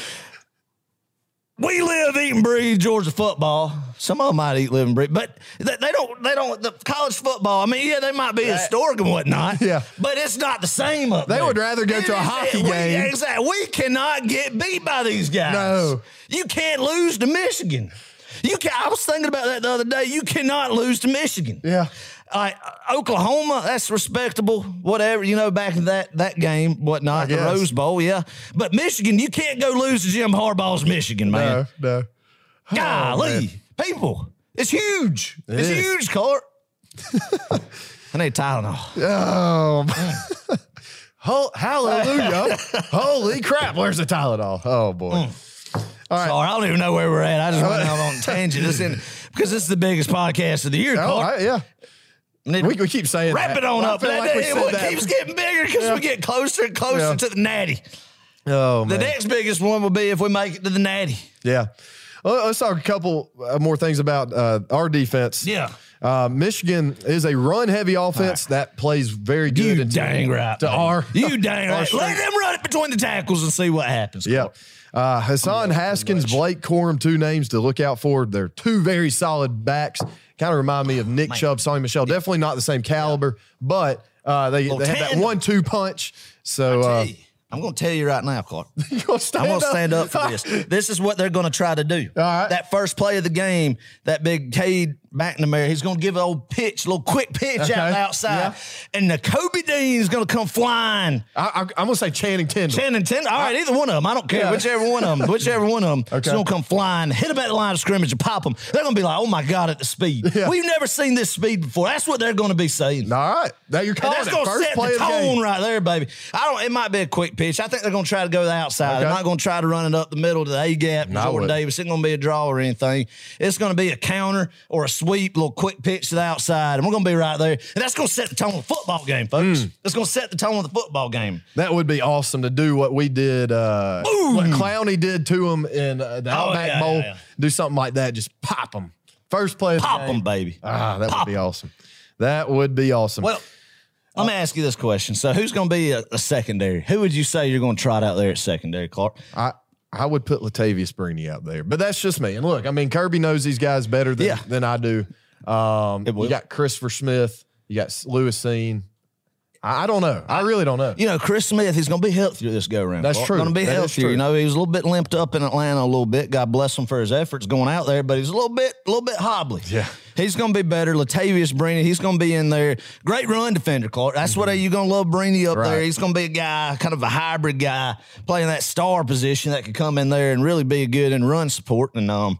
We live, eat, and breathe Georgia football. Some of them might eat, live, and breathe, but they, they don't. They don't. The college football. I mean, yeah, they might be historic and whatnot. Yeah. but it's not the same up They there. would rather go to a It is- hockey we- game. Exactly. We cannot get beat by these guys. No. you can't lose to Michigan. You can. I was thinking about that the other day. You cannot lose to Michigan. Yeah. Like Oklahoma, that's respectable. Whatever you know, back in that that game, whatnot, the. Rose Bowl, yeah. But Michigan, you can't go lose to Jim Harbaugh's Michigan, man. No. No. Golly, man. people, it's huge. it's is. huge, Clark. I need Tylenol. Oh. Ho- hallelujah. Holy crap. Where's the Tylenol? Oh, boy. Mm. Sorry, I don't even know where we're at. I just went out on tangent. This in, because this is the biggest podcast of the year. Oh, I- yeah. We, we keep saying Wrap that. it on I up. That- like said it that. keeps getting bigger because we get closer and closer Yeah. to the natty. Oh, The man. next biggest one will be if we make it to the natty. Yeah. Well, let's talk a couple uh, more things about uh, our defense. Yeah. Uh, Michigan is a run heavy offense that plays very good. You into- dang right. To our, You dang our right. strength. Let them run it between the tackles and see what happens. Yeah. Uh, Hassan Haskins, Blake Corum, two names to look out for. They're two very solid backs. Kind of remind me of Nick Chubb, Sony Michel. Definitely not the same caliber, but uh, they, they have that one two punch. So uh, I'm going to tell you right now, Clark. I'm going to stand up for this. This is what they're going to try to do. All right. That first play of the game, that big Cade McNamara, he's going to give an old pitch, a little quick pitch Okay. out the outside. And Nakobe Dean is going to come flying. I, I, I'm going to say Channing Tindall. 10 and 10. All right, either one of them. I don't care. Yeah. Whichever one of them. Whichever one of them. Okay. It's going to come flying, hit them at the line of scrimmage and pop them. They're going to be like, oh my God, at the speed. Yeah. We've never seen this speed before. That's what they're going to be saying. All right. Now you're And calling that's it. going to First set play the of the game. tone right there, baby. I don't. It might be a quick pitch. I think they're going to try to go the outside. They're not going to try to run it up the middle to the A gap. No, I Jordan wouldn't. Davis. It ain't going to be a draw or anything. It's going to be a counter or a sweep, little quick pitch to the outside, and we're going to be right there. And that's going to set the tone of the football game, folks. Hmm. It's going to set the tone of the football game. That would be awesome to do what we did, uh, what Clowney did to him in uh, the Oh, Outback yeah, Bowl. yeah, yeah. Do something like that. Just pop them. First play Pop them, baby. Ah, that Pop would be awesome. That would be awesome. Well, let me ask you this question. So, who's going to be a, a secondary? Who would you say you're going to trot out there at secondary, Clark? I I would put Latavious Brini out there, but that's just me. And look, I mean, Kirby knows these guys better than, Yeah. than I do. Um, you got Christopher Smith, you got Lewis Cine. I, don't know. I really don't know. You know, Chris Smith, he's going to be healthier this go round. That's true. Going to be That healthier. You know, he was a little bit limped up in Atlanta a little bit. God bless him for his efforts going out there, but he's a little bit, a little bit hobbly. Yeah. He's going to be better. Latavious Brini, he's going to be in there. Great run defender, Clark. That's what you're going to love Brini up Mm-hmm. Right. there. He's going to be a guy, kind of a hybrid guy, playing that star position that could come in there and really be a good in run support. And um,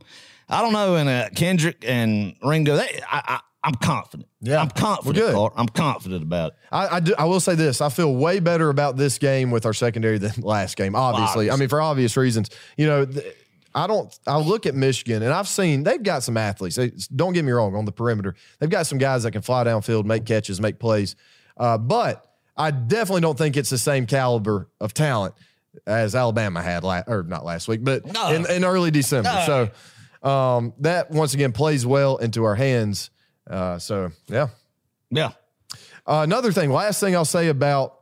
I don't know, and uh, Kendrick and Ringo, they, I, I, I'm confident. Yeah. I'm confident, We're good. Clark. I'm confident about it. I, I, do, I will say this: I feel way better about this game with our secondary than last game. Obviously, I mean for obvious reasons. You know, th- I don't. I look at Michigan, and I've seen they've got some athletes. They, don't get me wrong on the perimeter. They've got some guys that can fly downfield, make catches, make plays. Uh, but I definitely don't think it's the same caliber of talent as Alabama had last, or not last week, but No. in, in early December. No. So um, that once again plays well into our hands. Uh, so yeah. Yeah. Uh, another thing, last thing I'll say about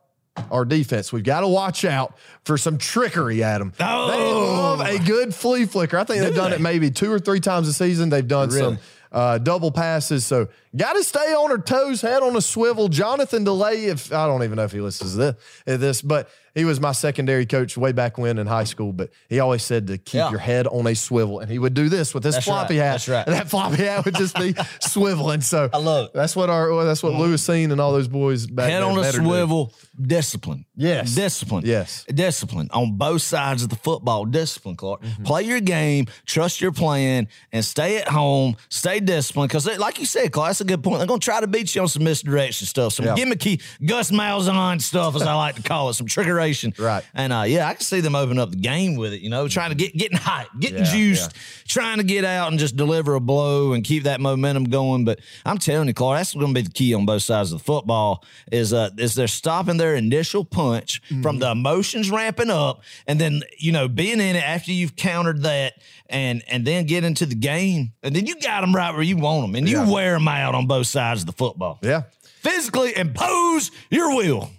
our defense, we've got to watch out for some trickery, Adam. Oh. They love a good flea flicker. I think they've done they? it maybe two or three times a season. They've done Really? some uh, double passes. So got to stay on our toes, head on a swivel. Jonathan DeLay, if I don't even know if he listens to this, this but he was my secondary coach way back when in high school. But he always said to keep Yeah. your head on a swivel, and he would do this with his That's floppy right. hat. That's right. And that floppy hat would just be swiveling. So I love it. that's what our well, that's what Lewis Cine and all those boys back Head on a swivel, discipline. Yes. Discipline. Yes. Discipline on both sides of the football. Discipline, Clark. Mm-hmm. Play your game, trust your plan, and stay at home. Stay disciplined. Because, like you said, Clark, that's a good point. They're going to try to beat you on some misdirection stuff, some Yeah. gimmicky Gus Malzahn stuff, as I like to call it, some trickeration. Right. And uh, yeah, I can see them open up the game with it, you know, trying to get getting hype, getting Yeah, juiced, yeah. trying to get out and just deliver a blow and keep that momentum going. But I'm telling you, Clark, that's going to be the key on both sides of the football. Is uh, is they're stopping their initial punch Mm-hmm. from the emotions ramping up, and then you know being in it after you've countered that, and and then get into the game, and then you got them right where you want them, and you Yeah. wear them out on both sides of the football. Yeah. Physically impose your will.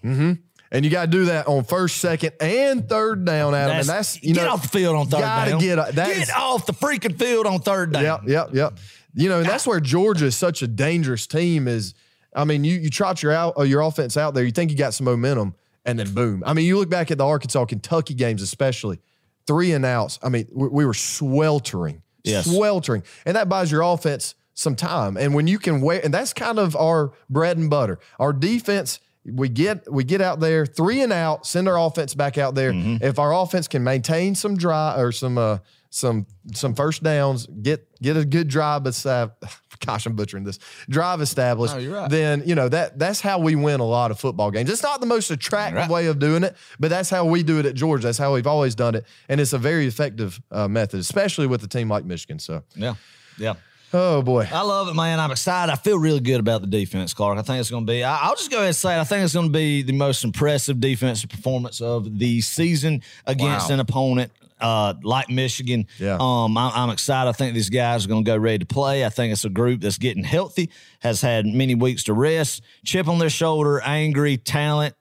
And you got to do that on first, second, and third down, Adam. and that's you get know, off the field on third gotta down. get- that get is- off the freaking field on third down. Yep, yep, yep. You know, and that's where Georgia is such a dangerous team. Is I mean, you you trot your out uh, your offense out there, you think you got some momentum, and then boom. I mean, you look back at the Arkansas Kentucky games, especially three and outs. I mean, we, we were sweltering, Yes. sweltering, and that buys your offense some time. And when you can wear, and that's kind of our bread and butter. Our defense we get we get out there three and out, send our offense back out there. Mm-hmm. If our offense can maintain some dry or some uh, some some first downs, get get a good drive established. Gosh, I'm butchering this. Drive established. You're right. Then you know that that's how we win a lot of football games. It's not the most attractive Right. way of doing it, but that's how we do it at Georgia. That's how we've always done it, and it's a very effective uh, method, especially with a team like Michigan. So, Yeah. Yeah. Oh boy, I love it, man. I'm excited. I feel really good about the defense, Clark. I think it's going to be, I, I'll just go ahead and say it. I think it's going to be the most impressive defensive performance of the season against Wow. an opponent uh, like Michigan. Yeah. Um, I, I'm excited. I think these guys are going to go ready to play. I think it's a group that's getting healthy, has had many weeks to rest, chip on their shoulder, angry, talent,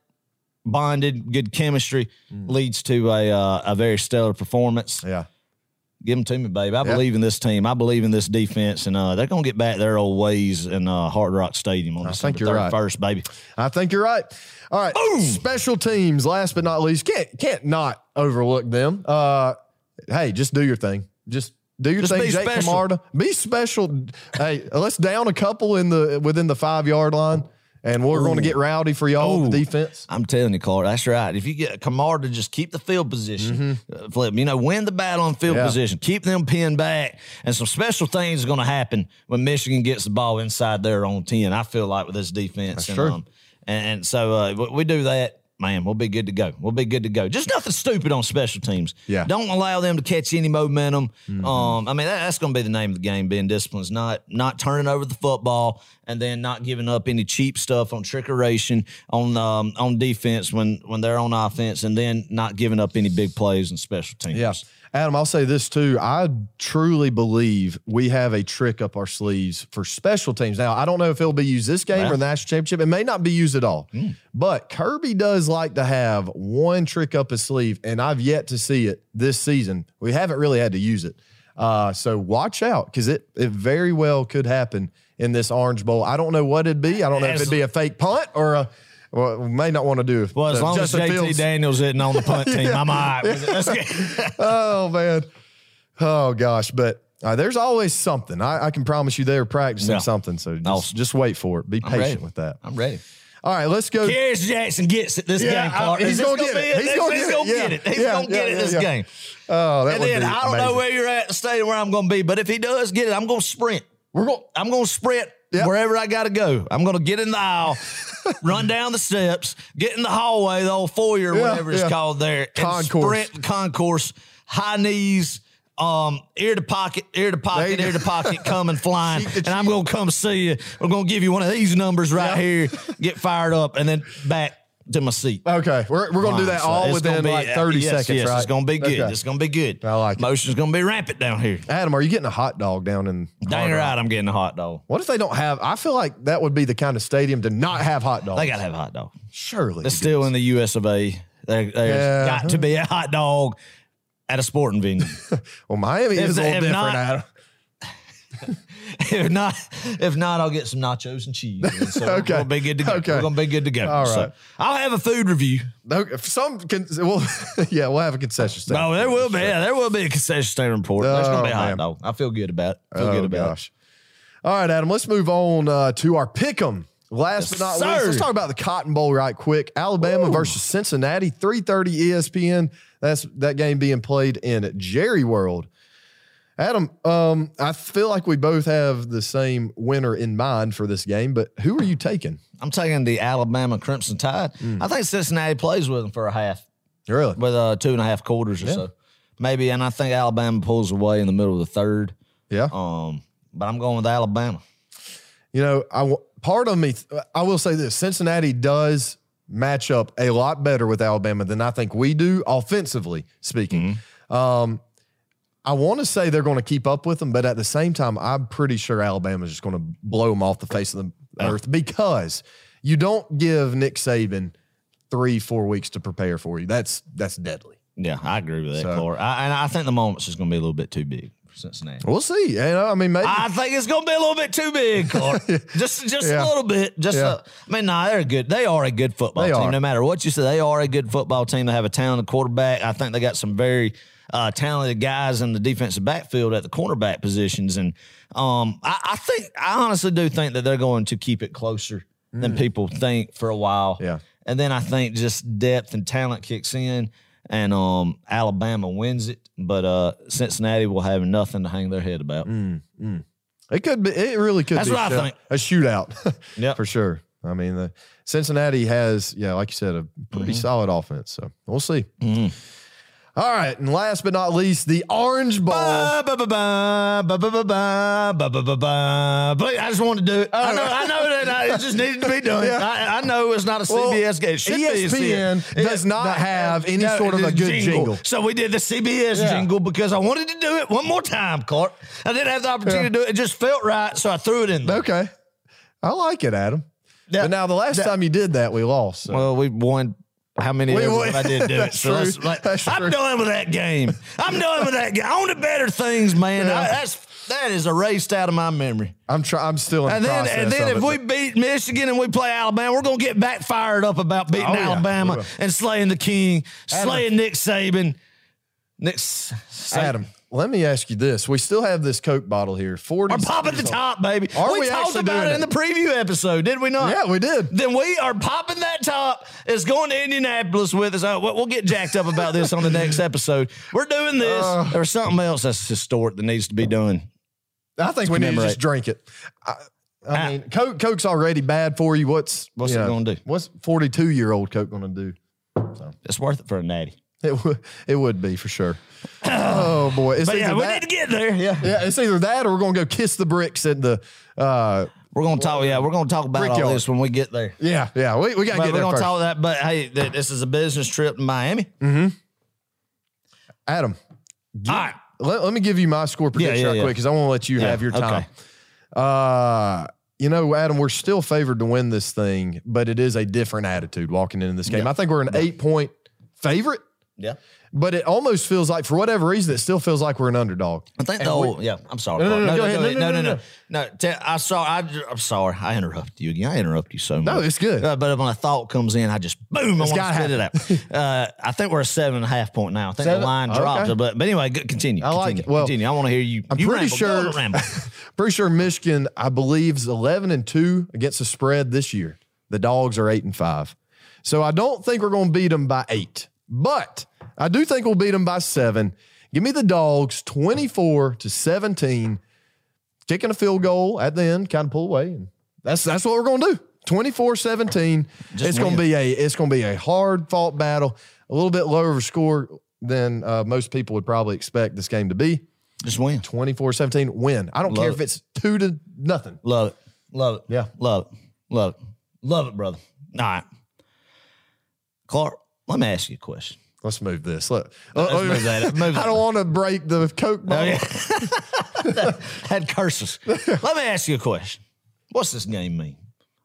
bonded, good chemistry leads to a, uh, a very stellar performance. yeah. Give them to me, baby. I Yeah. believe in this team. I believe in this defense, and uh, they're gonna get back their old ways in uh, Hard Rock Stadium on I December think you're right. first, baby. I think you're right. All right, special teams. Last but not least, can't can't not overlook them. Uh, hey, just do your thing. Just do your Just thing, Jake special. Camarda. Be special. hey, let's down a couple in the within the five yard line, and we're going to get rowdy for y'all on the defense. I'm telling you, Clark, that's right. If you get Camarda just keep the field position, uh, flip, you know, win the battle on field Mm-hmm. Yeah. position, keep them pinned back, and some special things are going to happen when Michigan gets the ball inside their own ten. I feel like with this defense, and, true. Um, and, and so uh, we do that. Man, we'll be good to go. We'll be good to go. Just nothing stupid on special teams. Yeah. Mm-hmm. Don't allow them to catch any momentum. Um, I mean, that, that's going to be the name of the game. Being disciplined is not not turning over the football and then not giving up any cheap stuff on trickeration on um, on defense when when they're on offense, and then not giving up any big plays and special teams. Yeah. Adam, I'll say this too. I truly believe we have a trick up our sleeves for special teams. Now, I don't know if it'll be used this game Well. or the national championship. It may not be used at all. But Kirby does like to have one trick up his sleeve, and I've yet to see it this season. We haven't really had to use it. Uh, so watch out because it, it very well could happen in this Orange Bowl. I don't know what it'd be. I don't know if it'd be a fake punt or a. Well, we may not want to do. Well, as long Justin as JT Fields- Daniels isn't on the punt team, I'm all right. Get- oh man. Oh gosh, but uh, there's always something. I, I can promise you they're practicing Yeah. something. So just, Awesome. just wait for it. Be patient with that. I'm ready. All right, let's go. Harris Jackson gets it this Yeah, game, Clark. I- he's gonna get be it. He's gonna He's get it. Yeah. get. He's Yeah, gonna get it this yeah. game. Oh, that And would then be I don't know where you're at, the stadium where I'm going to be, but if he does get it, I'm going to sprint. We're going. I'm going to sprint Yep. wherever I got to go. I'm going to get in the aisle, run down the steps, get in the hallway, the old foyer, Yeah, whatever it's yeah. called there, Concourse. sprint concourse, high knees. Um, ear to pocket, ear to pocket, ear to pocket, coming flying, and I'm gonna come see you. We're gonna give you one of these numbers right Yeah. here. Get fired up, and then back to my seat. Okay, we're, we're going to do that all it's within gonna be- like 30 yes, seconds, yes, right? It's gonna be good. Okay. It's gonna be good. I like it. Motion's gonna be rampant down here. Adam, are you getting a hot dog down in? Dang Hard Rock? right, I'm getting a hot dog. What if they don't have? I feel like that would be the kind of stadium to not have hot dogs. They gotta have a hot dog. surely. It's still in the U.S. of A. There, there's Yeah. got to be a hot dog at a sporting venue. well, Miami is a they- little if different. not- Adam. if not, if not, I'll get some nachos and cheese. And So Okay. we're gonna be good to go. Okay. We're gonna be good to go. All right. So. I'll have a food review. No, some can. Well, yeah, we'll have a concession stand. No, there will be. Yeah, there will be a concession stand report. There's gonna be a Oh, hot dog. I feel good about it. I feel Oh good about gosh. All right, Adam. Let's move on uh, to our pick'em. Last Yes, but not sir. least, let's talk about the Cotton Bowl right quick. Alabama versus Cincinnati, three thirty ESPN. That's that game being played in Jerry World. Adam, um, I feel like we both have the same winner in mind for this game, but who are you taking? I'm taking the Alabama Crimson Tide. Mm. I think Cincinnati plays with them for a half. Really? with uh, two and a half quarters or so. Maybe, and I think Alabama pulls away in the middle of the third. Yeah. Um, but I'm going with Alabama. You know, I w- part of me, I will say this: Cincinnati does match up a lot better with Alabama than I think we do, offensively speaking. Um, I want to say they're going to keep up with them, but at the same time, I'm pretty sure Alabama is just going to blow them off the face of the earth because you don't give Nick Saban three, four weeks to prepare for you. That's that's deadly. Yeah, I agree with that, So- Clark. I, and I think the moment's just going to be a little bit too big for Cincinnati. We'll see. You know, I mean, maybe. I think it's going to be a little bit too big, Clark. just just Yeah. a little bit. Just, Yeah. a, I mean, nah, they're good. They are a good football They team. are. No matter what you say, they are a good football team. They have a talented quarterback. I think they got some very uh, talented guys in the defensive backfield at the cornerback positions. And um, I, I think, I honestly do think that they're going to keep it closer than people think for a while. Yeah. And then I think just depth and talent kicks in and um Alabama wins it. But uh Cincinnati will have nothing to hang their head about. Mm, mm. It could be. It really could That's be what I a- think. a shootout. Yep. for sure. I mean, the Cincinnati has, yeah, like you said, a pretty Mm-hmm. solid offense. So we'll see. All right, and last but not least, the Orange Bowl. I just wanted to do it. I know, I know that it just needed to be done. Yeah. I, I know it's not a CBS well, game. It should ESPN be a does not have any no, sort of a good jingle. jingle. So we did the CBS yeah. jingle because I wanted to do it one more time, Clark. I didn't have the opportunity yeah. to do it. It just felt right, so I threw it in. There. Okay, I like it, Adam. That, but now the last that, time you did that, we lost. So. Well, we won how many We them I did do it? So that's like, That's I'm true. done with that game. I'm done with that game. I want to better things, man. Yeah. I, that's that is erased out of my memory. I'm try, I'm still in And the then, process and then if it, we beat Michigan and we play Alabama, we're gonna get back fired up about beating Oh, Alabama will. and slaying the King, Adam. slaying Nick Saban. Nick Saban. Adam, let me ask you this: We still have this Coke bottle here. Forty. Or pop at the top, baby. Are we, we talked about it in the preview episode, did we not? Yeah, we did. Then we are popping that top. It's going to Indianapolis with us. Uh, we'll get jacked up about this on the next episode. We're doing this. Uh. There's something else that's historic that needs to be done. I think we need to just drink it. I, I Ah. mean, Coke, Coke's already bad for you. What's What's you it gonna do? What's forty-two year old Coke going to do? It's worth it for a natty. It would it would be for sure. Oh boy, it's But yeah, we that, need to get there. Yeah. yeah, it's either that or we're going to go kiss the bricks at the. uh We're gonna talk. Yeah, we're gonna talk about all Brickyard. this when we get there. Yeah, yeah, we, we got to But get we're there gonna first. talk that. But hey, th- this is a business trip to Miami. Adam, All right. let, let me give you my score prediction yeah, real yeah. quick because I want to let you Yeah, have your time. okay. Uh, you know, Adam, we're still favored to win this thing, but it is a different attitude walking into this game. Yeah. I think we're an eight point favorite, Yeah. but it almost feels like, for whatever reason, it still feels like we're an underdog. I think the yeah, I'm sorry. No, no, no. No, no, no, no, no, no. no. I saw. I, am sorry. I interrupted you again. I interrupt you so much. No, it's good. Uh, but when a thought comes in, I just boom. I want to spit it out. uh, I think we're a seven and a half point now. I think Seven? the line Okay. dropped. But but anyway, good, continue. I like continue, it. Well, continue. I want to hear you. I'm you pretty ramble. Sure, ramble. pretty sure Michigan, I believe, is 11 and two against the spread this year. The dogs are eight and five. So I don't think we're going to beat them by eight, but I do think we'll beat them by seven. Give me the dogs 24 to 17, kicking a field goal at the end, kind of pull away. And that's, that's what we're going to do. 24 17. Just It's going to be a it's going to be a hard fought battle, a little bit lower of a score than uh, most people would probably expect this game to be. Just win. 24 17 win. I don't care Love if it's two to nothing. Love it. Love it. Yeah. Love it. Love it. Love it, brother. All right. Clark, let me ask you a question. Let's move this. Look, Let's move that. Move I don't want to break the Coke Oh, bottle. yeah. Had curses. Let me ask you a question. What's this game mean?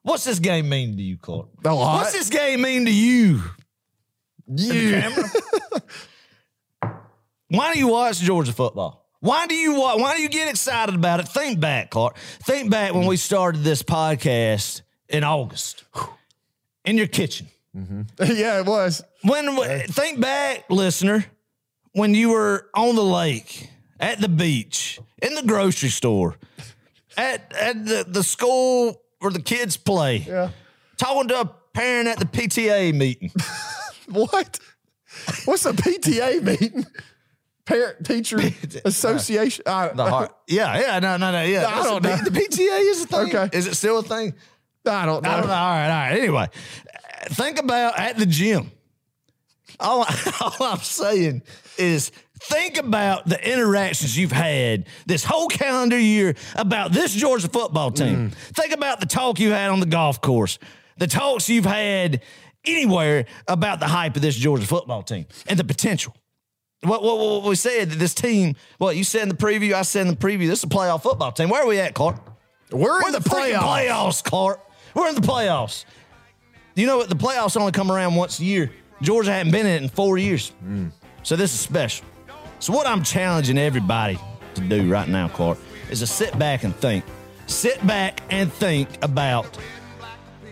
What's this game mean to you, Clark? A lot. What's this game mean to you? You. Why do you watch Georgia football? Why do you wa- why do you get excited about it? Think back, Clark. Think back when we started this podcast in August in your kitchen. Mm-hmm. yeah, it was. When think back, listener, when you were on the lake, at the beach, in the grocery store, at at the, the school where the kids play, Yeah. talking to a parent at the PTA meeting. What? What's a PTA meeting? Parent Teacher Association. I, The heart. Yeah, yeah, no, no, no, yeah. I don't know. The PTA is a thing. Okay. Is it still a thing? I don't know. I don't know. All right, all right. Anyway, think about at the gym. All, all I'm saying is think about the interactions you've had this whole calendar year about this Georgia football team. Mm. Think about the talk you had on the golf course, the talks you've had anywhere about the hype of this Georgia football team and the potential. What, what, what we said that this team, what you said in the preview, I said in the preview, this is a playoff football team. Where are we at, Clark? We're, We're in the playoffs. playoffs, Clark. We're in the playoffs. You know what? The playoffs only come around once a year. Georgia hadn't been in it in four years. So this is special. So what I'm challenging everybody to do right now, Clark, is to sit back and think. Sit back and think about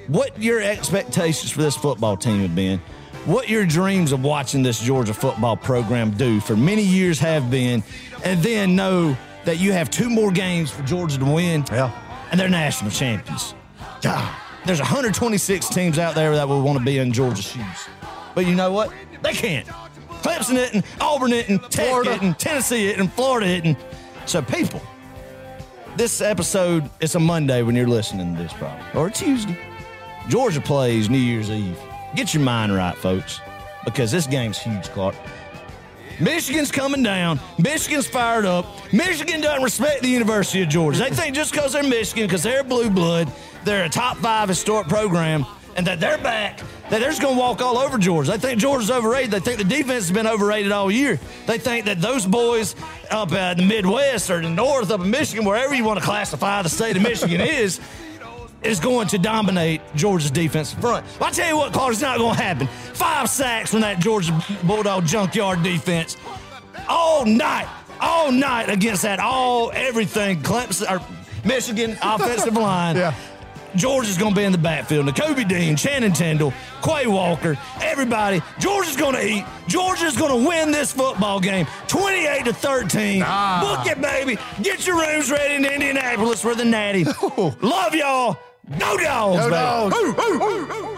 what your expectations for this football team have been, what your dreams of watching this Georgia football program do for many years have been, and then know that you have two more games for Georgia to win Yeah. and they're national champions. Ah, there's 126 teams out there that would want to be in Georgia's shoes. But you know what? They can't. Clemson it and Auburn it and Tech Florida. it and Tennessee it and Florida it and so people. This episode it's a Monday when you're listening to this probably or a Tuesday. Georgia plays New Year's Eve. Get your mind right, folks, because this game's huge, Clark. Michigan's coming down. Michigan's fired up. Michigan doesn't respect the University of Georgia. They think just because they're Michigan, because they're blue blood, they're a top five historic program, and that they're back, that they're just going to walk all over Georgia. They think Georgia's overrated. They think the defense has been overrated all year. They think that those boys up in the Midwest or the North, up in Michigan, wherever you want to classify the state of Michigan is, is going to dominate Georgia's defensive front. Well, I tell you what, Clark, it's not going to happen. Five sacks from that Georgia Bulldog junkyard defense all night, all night against that all everything Clemson or Michigan offensive line. Yeah. Georgia's going to be in the backfield. Nakobe Dean, Channing Tindall, Quay Walker, everybody. Georgia's going to eat. Georgia's going to win this football game 28 to 13. Ah. Book it, baby. Get your rooms ready in Indianapolis for the Natty. Love y'all. Go dogs, Go baby. dogs.